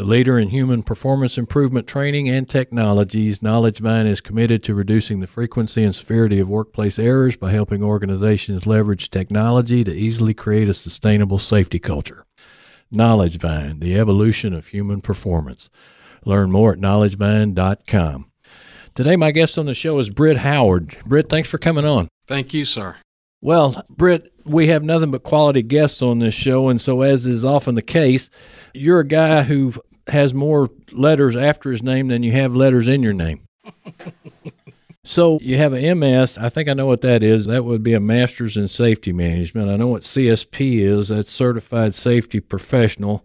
The leader in human performance improvement training and technologies, KnowledgeVine is committed to reducing the frequency and severity of workplace errors by helping organizations leverage technology to easily create a sustainable safety culture. KnowledgeVine, the evolution of human performance. Learn more at knowledgevine.com. Today, my guest on the show is Britt Howard. Britt, thanks for coming on. Thank you, sir. Well, Britt, we have nothing but quality guests on this show, and so as is often the case, you're a guy who has more letters after his name than you have letters in your name. so you have a MS. I think I know what that is. That would be a master's in safety management. I know what CSP is. That's certified safety professional.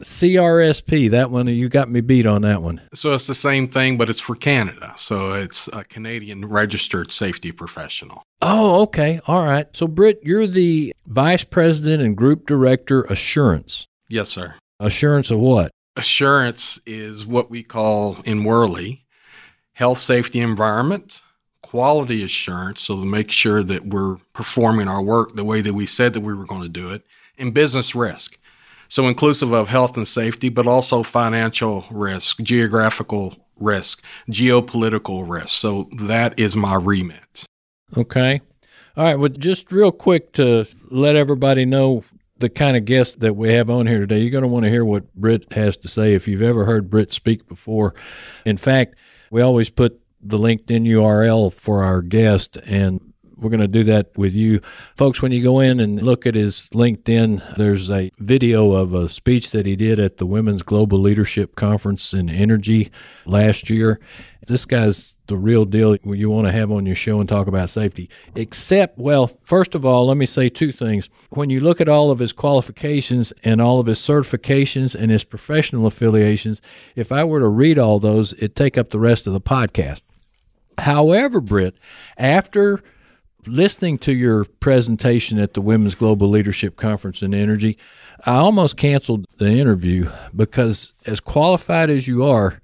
CRSP, that one, you got me beat on that one. So it's the same thing, but it's for Canada. So it's a Canadian registered safety professional. Oh, okay. All right. So, Britt, you're the vice president and group director assurance. Yes, sir. Assurance of what? Assurance is what we call in Worley health, safety, environment, quality assurance. So to make sure that we're performing our work the way that we said that we were going to do it, and business risk. So inclusive of health and safety, but also financial risk, geographical risk, geopolitical risk. So that is my remit. Okay. All right. Well, just real quick to let everybody know the kind of guest that we have on here today, you're going to want to hear what Britt has to say. If you've ever heard Britt speak before, in fact, we always put the LinkedIn URL for our guest, and we're going to do that with you. Folks, when you go in and look at his LinkedIn, there's a video of a speech that he did at the Women's Global Leadership Conference in Energy last year. This guy's the real deal you want to have on your show and talk about safety. Except, well, first of all, let me say two things. When you look at all of his qualifications and all of his certifications and his professional affiliations, if I were to read all those, it'd take up the rest of the podcast. However, Britt, after listening to your presentation at the Women's Global Leadership Conference in Energy, I almost canceled the interview because, as qualified as you are,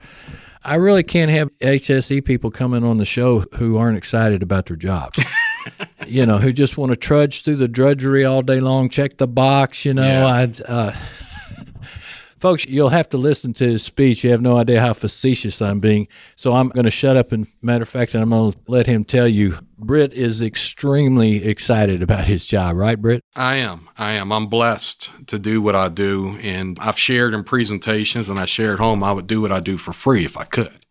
I really can't have HSE people coming on the show who aren't excited about their jobs. you know, who just want to trudge through the drudgery all day long, check the box. You know, yeah. I. Uh, folks, you'll have to listen to his speech. You have no idea how facetious I'm being. So I'm going to shut up. And matter of fact, I'm going to let him tell you. Britt is extremely excited about his job, right, Britt? I am. I am. I'm blessed to do what I do. And I've shared in presentations and I share at home, I would do what I do for free if I could.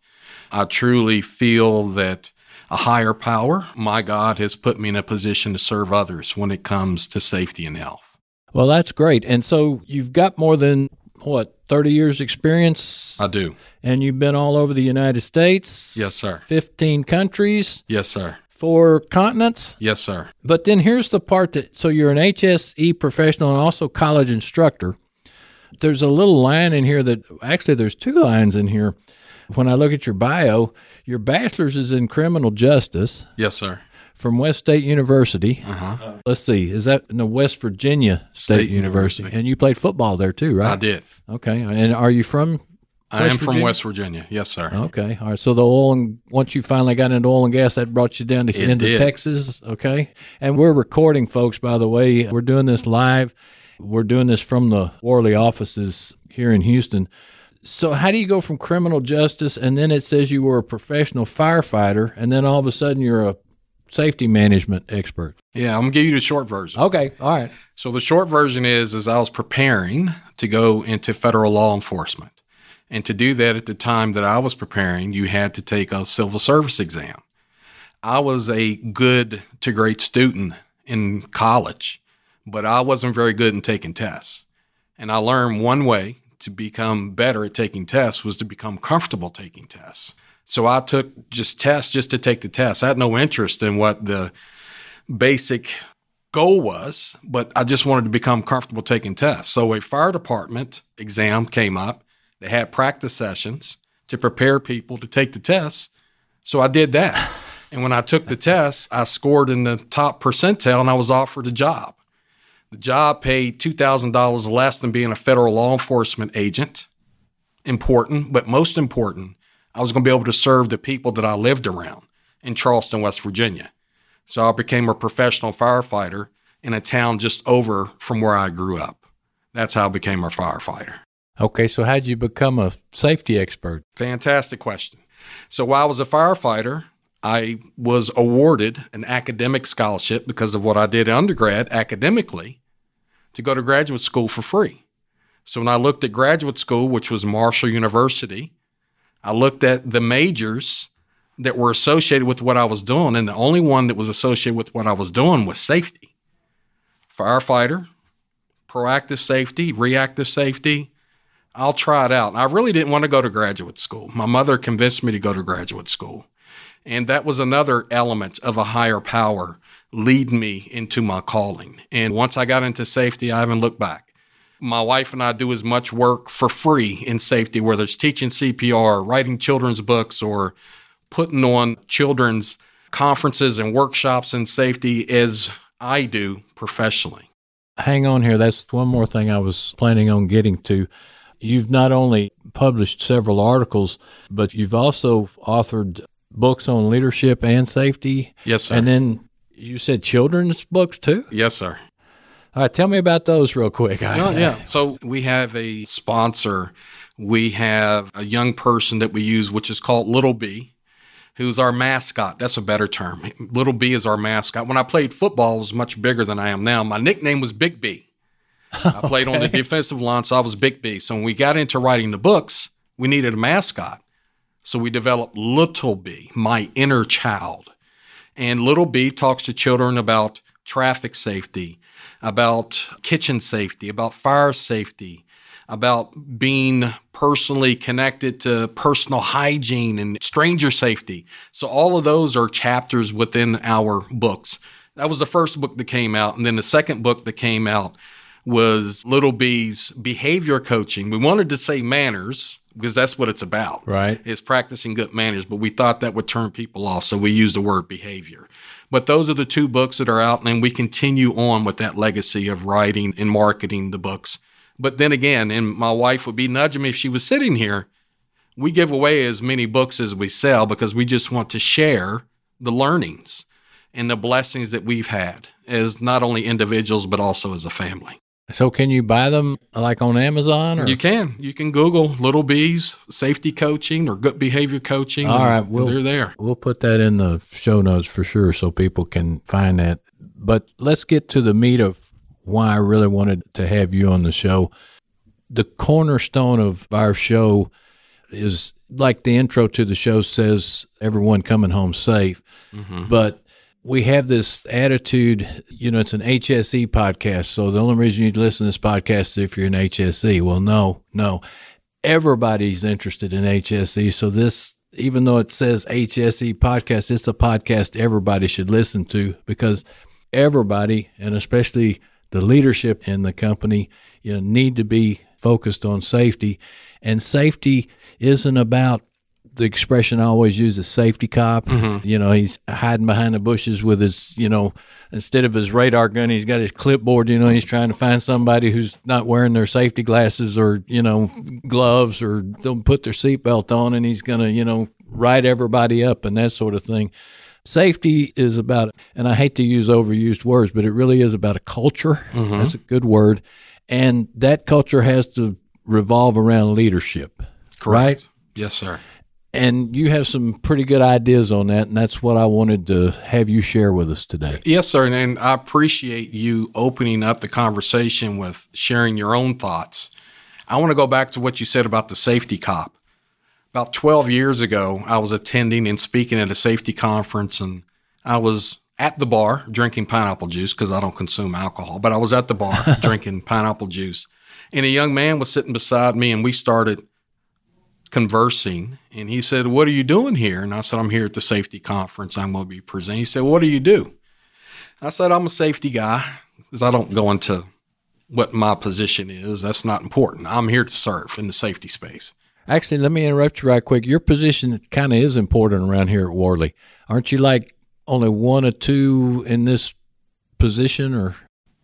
I truly feel that a higher power, my God, has put me in a position to serve others when it comes to safety and health. Well, that's great. And so you've got more than what 30 years experience? I do. And you've been all over the united states? Yes sir. 15 countries? Yes sir. Four continents? Yes sir. But then here's the part that so you're an hse professional and also college instructor. There's a little line in here that actually there's two lines in here. When i look at your bio your bachelor's is in criminal justice. Yes sir from West State University. Uh-huh. Let's see, is that in the West Virginia State, State University. University? And you played football there too, right? I did. Okay, and are you from? I am Virginia? from West Virginia. Yes, sir. Okay. All right. So the oil and once you finally got into oil and gas, that brought you down to it into did. Texas. Okay. And we're recording, folks. By the way, we're doing this live. We're doing this from the Worley offices here in Houston. So how do you go from criminal justice and then it says you were a professional firefighter and then all of a sudden you're a safety management expert? Yeah, I'm gonna give you the short version. Okay, all right. So the short version is is I was preparing to go into federal law enforcement. And to do that at the time that I was preparing, you had to take a civil service exam. I was a good to great student in college, but I wasn't very good in taking tests. And I learned one way to become better at taking tests was to become comfortable taking tests. So I took just tests just to take the test. I had no interest in what the basic goal was, but I just wanted to become comfortable taking tests. So a fire department exam came up They had practice sessions to prepare people to take the tests. So I did that. And when I took the test, I scored in the top percentile and I was offered a job. The job paid $2,000 less than being a federal law enforcement agent. Important, but most important, I was going to be able to serve the people that I lived around in Charleston, West Virginia. So I became a professional firefighter in a town just over from where I grew up. That's how I became a firefighter. Okay, so how'd you become a safety expert? Fantastic question. So while I was a firefighter, I was awarded an academic scholarship because of what I did undergrad academically to go to graduate school for free. So when I looked at graduate school, which was Marshall University, I looked at the majors that were associated with what I was doing, and the only one that was associated with what I was doing was safety. Firefighter, proactive safety, reactive safety. I'll try it out. I really didn't want to go to graduate school. My mother convinced me to go to graduate school. And that was another element of a higher power lead me into my calling. And once I got into safety, I haven't looked back. My wife and I do as much work for free in safety, whether it's teaching CPR, writing children's books, or putting on children's conferences and workshops in safety as I do professionally. Hang on here. That's one more thing I was planning on getting to. You've not only published several articles, but you've also authored books on leadership and safety. Yes, sir. And then you said children's books too? Yes, sir. All right, tell me about those real quick. Oh, yeah. So we have a sponsor. We have a young person that we use, which is called Little B, who's our mascot. That's a better term. Little B is our mascot. When I played football, I was much bigger than I am now. My nickname was Big B. I played okay. on the defensive line, so I was Big B. So when we got into writing the books, we needed a mascot. So we developed Little B, my inner child. And Little B talks to children about traffic safety, about kitchen safety, about fire safety, about being personally connected to personal hygiene and stranger safety. So all of those are chapters within our books. That was the first book that came out. And then the second book that came out was Little B's behavior coaching. We wanted to say manners because that's what it's about. Right. Is practicing good manners, but we thought that would turn people off, so we used the word behavior. But those are the two books that are out, and we continue on with that legacy of writing and marketing the books. But then again, and my wife would be nudging me if she was sitting here. We give away as many books as we sell because we just want to share the learnings and the blessings that we've had as not only individuals, but also as a family. So can you buy them like on Amazon? Or? You can. You can Google Little B's safety coaching or good behavior coaching. All right, we'll, they're there. We'll put that in the show notes for sure, so people can find that. But let's get to the meat of why I really wanted to have you on the show. The cornerstone of our show is like the intro to the show says, everyone coming home safe. Mm-hmm. But we have this attitude, you know, it's an HSE podcast. So the only reason you'd listen to this podcast is if you're an HSE. Well, no, no. Everybody's interested in HSE. So this, even though it says HSE podcast, it's a podcast everybody should listen to because everybody, and especially the leadership in the company, you know, need to be focused on safety. And safety isn't about the expression I always use is safety cop. Mm-hmm. You know, he's hiding behind the bushes with his, you know, instead of his radar gun, he's got his clipboard. You know, he's trying to find somebody who's not wearing their safety glasses or, you know, gloves or don't put their seatbelt on and he's going to, you know, write everybody up and that sort of thing. Safety is about, and I hate to use overused words, but it really is about a culture. Mm-hmm. That's a good word. And that culture has to revolve around leadership. Correct. Right? Yes, sir and you have some pretty good ideas on that, and that's what I wanted to have you share with us today. Yes, sir. And I appreciate you opening up the conversation with sharing your own thoughts. I want to go back to what you said about the safety cop. About 12 years ago, I was attending and speaking at a safety conference, and I was at the bar drinking pineapple juice because I don't consume alcohol, but I was at the bar drinking pineapple juice. And a young man was sitting beside me, and we started conversing and he said, What are you doing here? And I said, I'm here at the safety conference. I'm going to be presenting. He said, What do you do? I said, I'm a safety guy because I don't go into what my position is. That's not important. I'm here to serve in the safety space. Actually, let me interrupt you right quick. Your position kind of is important around here at Worley. Aren't you like only one or two in this position or?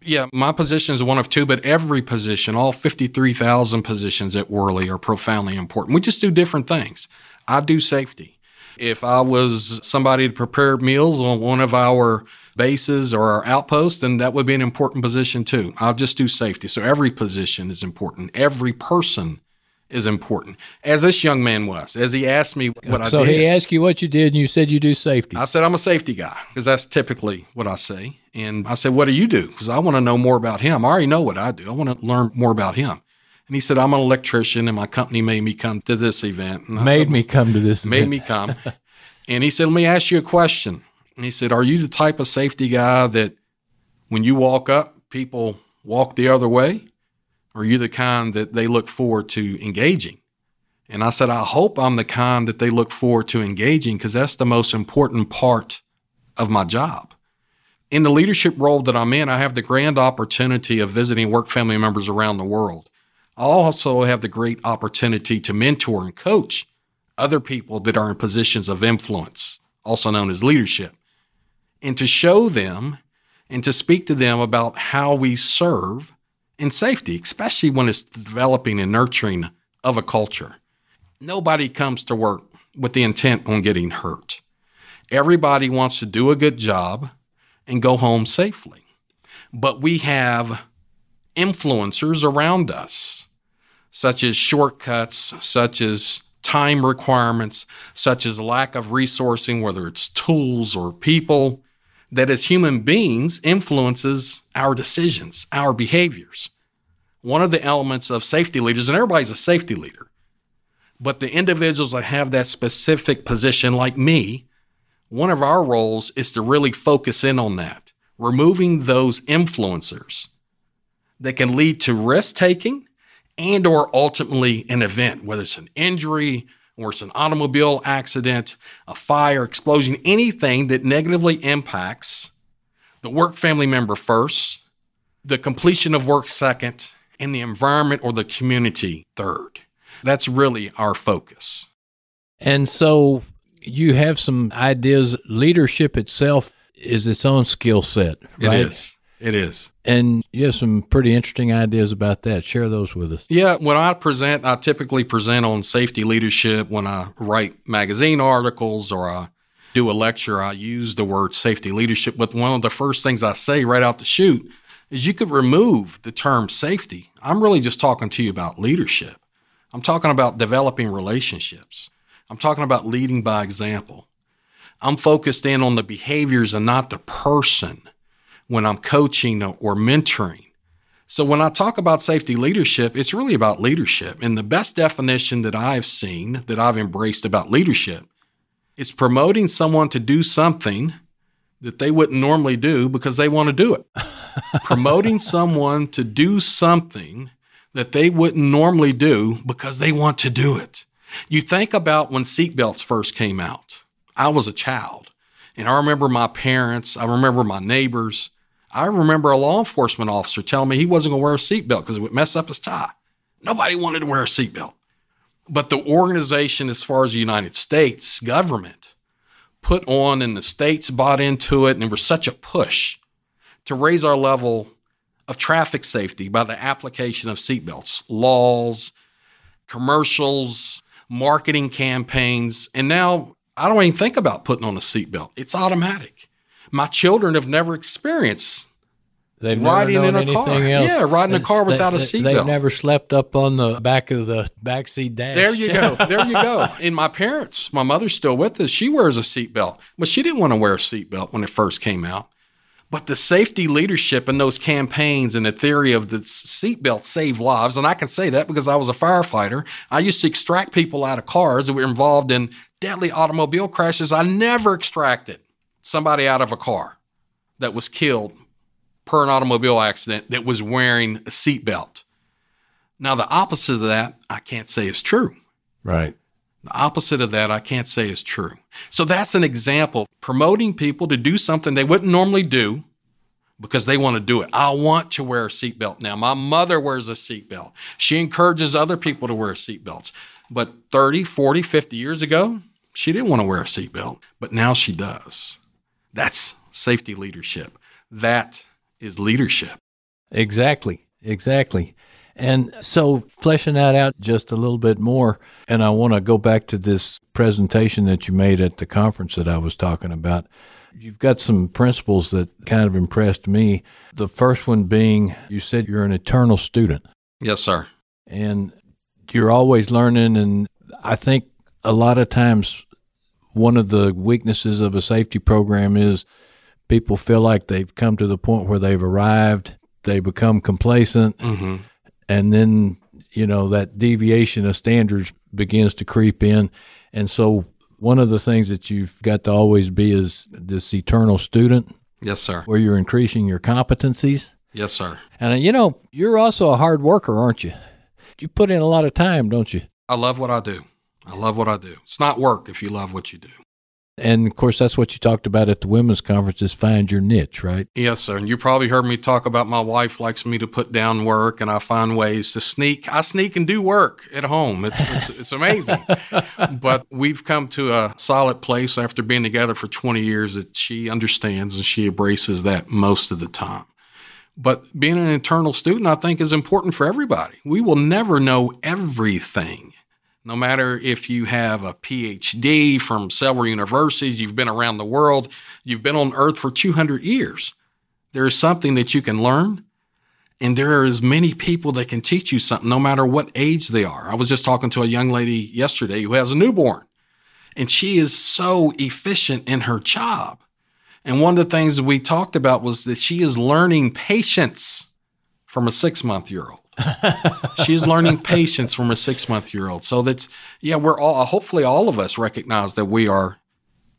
Yeah, my position is one of two, but every position, all 53,000 positions at Worley are profoundly important. We just do different things. I do safety. If I was somebody to prepare meals on one of our bases or our outposts, then that would be an important position too. I'll just do safety. So every position is important. Every person is important. As this young man was, as he asked me what so I did. So he asked you what you did, and you said you do safety. I said I'm a safety guy because that's typically what I say. And I said, "What do you do?" Because I want to know more about him. I already know what I do. I want to learn more about him. And he said, "I'm an electrician, and my company made me come to this event." And I made said, me come to this. Made event. me come. and he said, "Let me ask you a question." And he said, "Are you the type of safety guy that, when you walk up, people walk the other way? Are you the kind that they look forward to engaging?" And I said, I hope I'm the kind that they look forward to engaging because that's the most important part of my job. In the leadership role that I'm in, I have the grand opportunity of visiting work family members around the world. I also have the great opportunity to mentor and coach other people that are in positions of influence, also known as leadership, and to show them and to speak to them about how we serve in safety, especially when it's developing and nurturing of a culture. Nobody comes to work with the intent on getting hurt. Everybody wants to do a good job and go home safely. But we have influencers around us, such as shortcuts, such as time requirements, such as lack of resourcing, whether it's tools or people, that as human beings influences our decisions, our behaviors. One of the elements of safety leaders, and everybody's a safety leader, but the individuals that have that specific position, like me, one of our roles is to really focus in on that, removing those influencers that can lead to risk taking and or ultimately an event, whether it's an injury or it's an automobile accident, a fire, explosion, anything that negatively impacts the work family member first, the completion of work second, and the environment or the community third. That's really our focus. And so you have some ideas. Leadership itself is its own skill set, right? It is. It is. And you have some pretty interesting ideas about that. Share those with us. Yeah, when I present, I typically present on safety leadership. When I write magazine articles or I do a lecture, I use the word safety leadership. But one of the first things I say right out the chute is you could remove the term safety. I'm really just talking to you about leadership. I'm talking about developing relationships. I'm talking about leading by example. I'm focused in on the behaviors and not the person when I'm coaching or mentoring. So when I talk about safety leadership, it's really about leadership. And the best definition that I've seen, that I've embraced about leadership, is promoting someone to do something that they wouldn't normally do because they want to do it. promoting someone to do something that they wouldn't normally do because they want to do it. You think about when seatbelts first came out. I was a child, and I remember my parents, I remember my neighbors. I remember a law enforcement officer telling me he wasn't going to wear a seatbelt because it would mess up his tie. Nobody wanted to wear a seatbelt. But the organization, as far as the United States government, put on and the states bought into it, and there was such a push to raise our level of traffic safety by the application of seatbelts, laws, commercials, marketing campaigns. And now I don't even think about putting on a seatbelt, it's automatic. My children have never experienced They've riding in a anything car. else. Yeah, riding a car They- without a seatbelt. They've never slept up on the back of the backseat dash. There you go. There you go. And my parents, my mother's still with us. She wears a seatbelt, but she didn't want to wear a seatbelt when it first came out. But the safety leadership and those campaigns and the theory of the seatbelt save lives, and I can say that because I was a firefighter. I used to extract people out of cars that were involved in deadly automobile crashes. I never extracted somebody out of a car that was killed per an automobile accident that was wearing a seatbelt. Now, the opposite of that, I can't say is true. right. The opposite of that, I can't say is true. So that's an example promoting people to do something they wouldn't normally do because they want to do it. I want to wear a seatbelt now. My mother wears a seatbelt. She encourages other people to wear seatbelts. But 30, 40, 50 years ago, she didn't want to wear a seatbelt, but now she does. That's safety leadership. That is leadership. Exactly. Exactly. And so, fleshing that out just a little bit more, and I want to go back to this presentation that you made at the conference that I was talking about. You've got some principles that kind of impressed me. The first one being you said you're an eternal student. Yes, sir. And you're always learning. And I think a lot of times, one of the weaknesses of a safety program is people feel like they've come to the point where they've arrived, they become complacent, Mm-hmm. and then you know that deviation of standards begins to creep in and so one of the things that you've got to always be is this eternal student Yes, sir. where you're increasing your competencies Yes, sir. and uh, you know you're also a hard worker aren't you you put in a lot of time don't you I love what I do. I love what I do. It's not work if you love what you do. And of course that's what you talked about at the women's conference is find your niche right Yes, sir. And you probably heard me talk about my wife likes me to put down work, and I find ways to sneak. I sneak and do work at home. It's it's, it's amazing. but we've come to a solid place after being together for 20 years that she understands and she embraces that most of the time. But being an internal student, I think, is important for everybody. We will never know everything. No matter if you have a PhD from several universities, you've been around the world, you've been on earth for 200 years, there is something that you can learn. And there are as many people that can teach you something, no matter what age they are. I was just talking to a young lady yesterday who has a newborn, and she is so efficient in her job. And one of the things that we talked about was that she is learning patience from a six month year old. She's learning patience from a six month year old. So that's, yeah, we're all, uh, hopefully all of us recognize that we are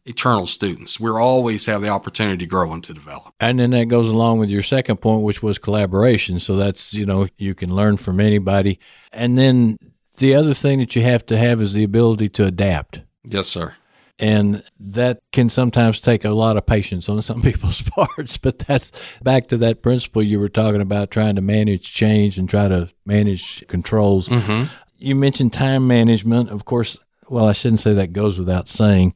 eternal students. We always have the opportunity to grow and to develop. and then that goes along with your second point which was collaboration so that's you know you can learn from anybody and then the other thing that you have to have is the ability to adapt Yes, sir. And that can sometimes take a lot of patience on some people's parts. But that's back to that principle you were talking about trying to manage change and try to manage controls. Mm-hmm. You mentioned time management. Of course, well, I shouldn't say that goes without saying,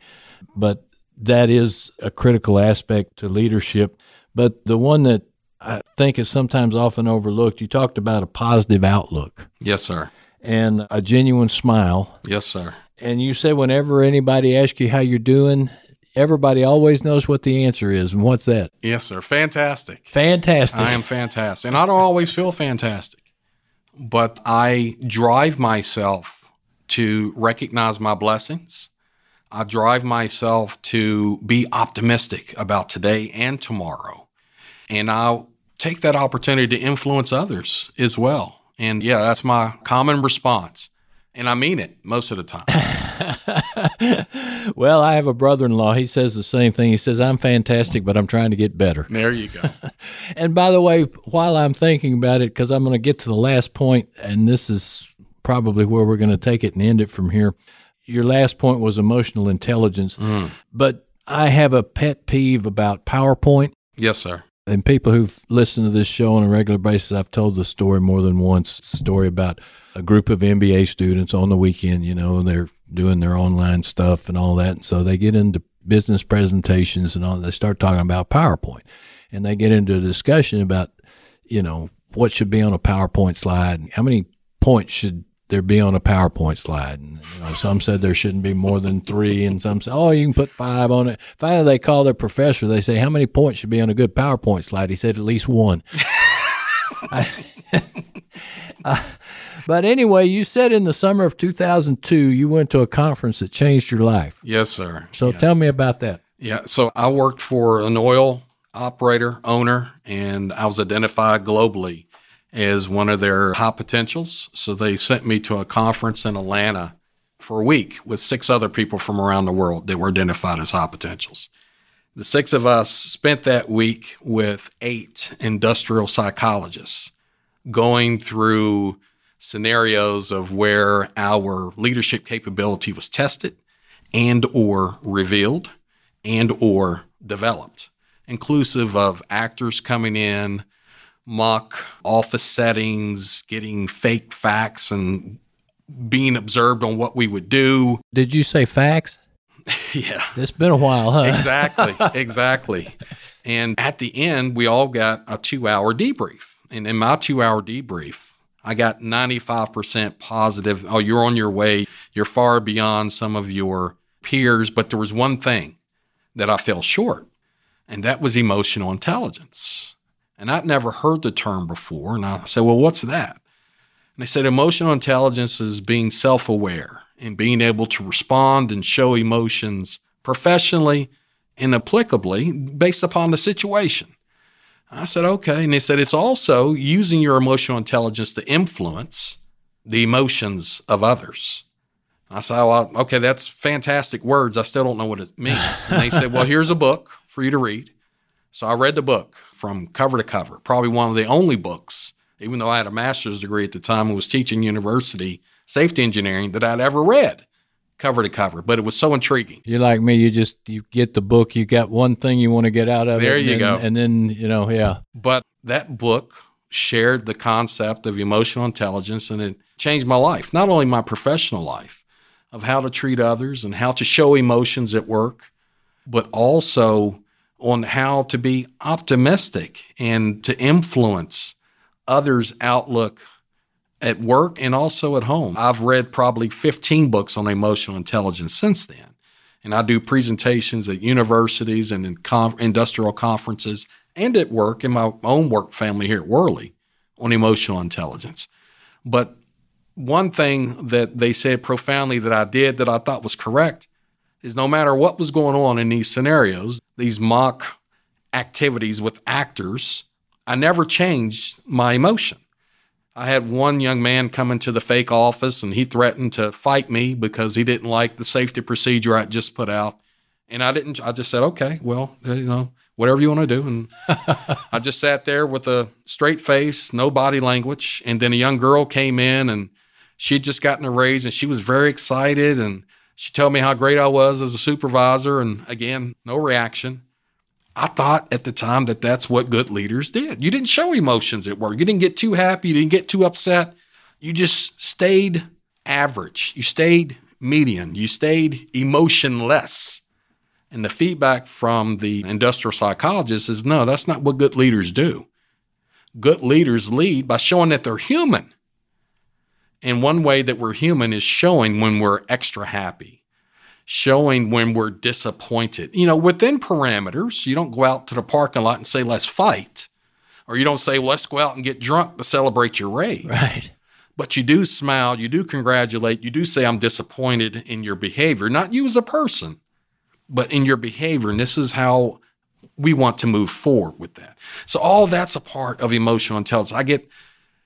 but that is a critical aspect to leadership. But the one that I think is sometimes often overlooked, you talked about a positive outlook Yes, sir. and a genuine smile. Yes, sir. And you said whenever anybody asks you how you're doing, everybody always knows what the answer is. And what's that? Yes, sir. Fantastic. Fantastic. I am fantastic. And I don't always feel fantastic, but I drive myself to recognize my blessings. I drive myself to be optimistic about today and tomorrow. And I'll take that opportunity to influence others as well. And yeah, that's my common response. And I mean it most of the time. well, I have a brother in law. He says the same thing. He says, I'm fantastic, but I'm trying to get better. there you go. And by the way, while I'm thinking about it, because I'm going to get to the last point, and this is probably where we're going to take it and end it from here. Your last point was emotional intelligence, mm. but I have a pet peeve about PowerPoint. Yes, sir. And people who've listened to this show on a regular basis, I've told the story more than once. Story about a group of MBA students on the weekend, you know, and they're doing their online stuff and all that. And so they get into business presentations and all. They start talking about PowerPoint, and they get into a discussion about, you know, what should be on a PowerPoint slide. And how many points should there be on a PowerPoint slide? And you know, some said there shouldn't be more than three, and some said, oh, you can put five on it. Finally, they call their professor. They say, how many points should be on a good PowerPoint slide? He said, at least one. I- but anyway, you said in the summer of 2002 you went to a conference that changed your life. Yes, sir. So tell me about that. Yeah. So I worked for an oil operator, owner, and I was identified globally as one of their high potentials. So they sent me to a conference in Atlanta for a week with six other people from around the world that were identified as high potentials. The six of us spent that week with eight industrial psychologists going through scenarios of where our leadership capability was tested and or revealed and or developed inclusive of actors coming in, mock office settings, getting fake facts, and being observed on what we would do. Did you say facts? yeah. It's been a while, huh? exactly. Exactly. And at the end, we all got a two hour debrief. And in my two hour debrief, I got 95% positive. Oh, you're on your way. You're far beyond some of your peers. But there was one thing that I fell short, and that was emotional intelligence. And I'd never heard the term before. And I said, Well, what's that? And they said, Emotional intelligence is being self aware and being able to respond and show emotions professionally and applicably based upon the situation. I said, okay. And they said, it's also using your emotional intelligence to influence the emotions of others. I said, well, okay, that's fantastic words. I still don't know what it means. And they said, well, here's a book for you to read. So I read the book from cover to cover, probably one of the only books, even though I had a master's degree at the time and was teaching university safety engineering that I'd ever read cover to cover, but it was so intriguing. You're like me. You just you get the book. You got one thing you want to get out of there it. There you then, go. And then you know, yeah. But that book shared the concept of emotional intelligence, and it changed my life. Not only my professional life of how to treat others and how to show emotions at work, but also on how to be optimistic and to influence others' outlook at work and also at home. I've read probably 15 books on emotional intelligence since then. And I do presentations at universities and in industrial conferences and at work in my own work family here at Worley on emotional intelligence. But one thing that they said profoundly that I did that I thought was correct is no matter what was going on in these scenarios, these mock activities with actors, I never changed my emotion. I had one young man come into the fake office and he threatened to fight me because he didn't like the safety procedure I just put out. And I didn't, I just said, okay, well, uh, you know, whatever you want to do. And I just sat there with a straight face, no body language. And then a young girl came in and she'd just gotten a raise and she was very excited. And she told me how great I was as a supervisor. And again, no reaction. I thought at the time that that's what good leaders did. You didn't show emotions at work. You didn't get too happy. You didn't get too upset. You just stayed average. You stayed median. You stayed emotionless. And the feedback from the industrial psychologist is no, that's not what good leaders do. Good leaders lead by showing that they're human. And one way that we're human is showing when we're extra happy showing when we're disappointed. You know, within parameters, you don't go out to the parking lot and say, let's fight. Or you don't say, let's go out and get drunk to celebrate your raise. Right. But you do smile, you do congratulate, you do say, I'm disappointed in your behavior, not you as a person, but in your behavior. And this is how we want to move forward with that. So, all that's a part of emotional intelligence. I get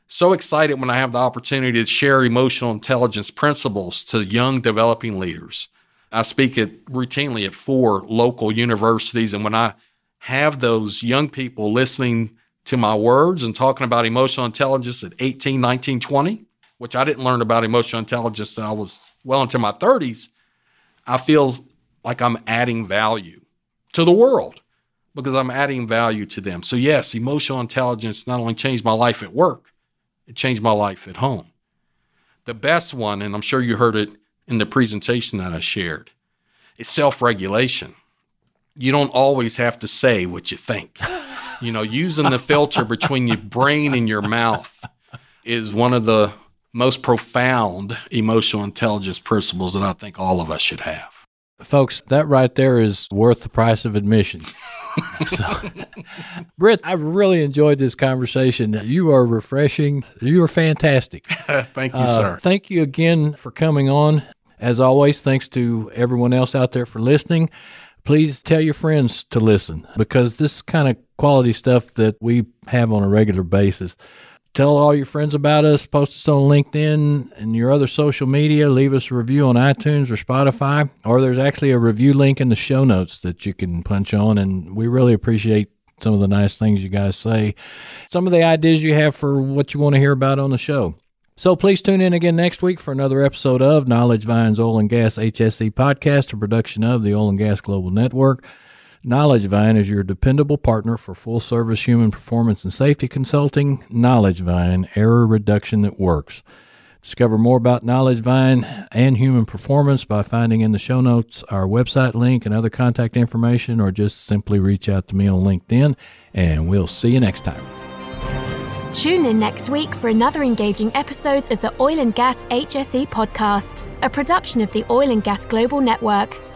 so excited when I have the opportunity to share emotional intelligence principles to young developing leaders I speak at routinely at four local universities. And when I have those young people listening to my words and talking about emotional intelligence at 18, 19, 20, which I didn't learn about emotional intelligence until I was well into my 30s, I feel like I'm adding value to the world because I'm adding value to them. So, yes, emotional intelligence not only changed my life at work, it changed my life at home. The best one, and I'm sure you heard it in the presentation that I shared. It's self regulation. You don't always have to say what you think. You know, using the filter between your brain and your mouth is one of the most profound emotional intelligence principles that I think all of us should have. Folks, that right there is worth the price of admission. So, Britt, I really enjoyed this conversation. You are refreshing. You are fantastic. thank you, uh, sir. Thank you again for coming on. As always, thanks to everyone else out there for listening. Please tell your friends to listen because this kind of quality stuff that we have on a regular basis. Tell all your friends about us, post us on LinkedIn and your other social media. Leave us a review on iTunes or Spotify, or there's actually a review link in the show notes that you can punch on. And we really appreciate some of the nice things you guys say, some of the ideas you have for what you want to hear about on the show. So please tune in again next week for another episode of KnowledgeVine's Oil and Gas HSE Podcast, a production of the Oil and Gas Global Network. KnowledgeVine is your dependable partner for full service human performance and safety consulting. KnowledgeVine, error reduction that works. Discover more about KnowledgeVine and human performance by finding in the show notes our website link and other contact information, or just simply reach out to me on LinkedIn. And we'll see you next time. Tune in next week for another engaging episode of the Oil and Gas HSE podcast, a production of the Oil and Gas Global Network.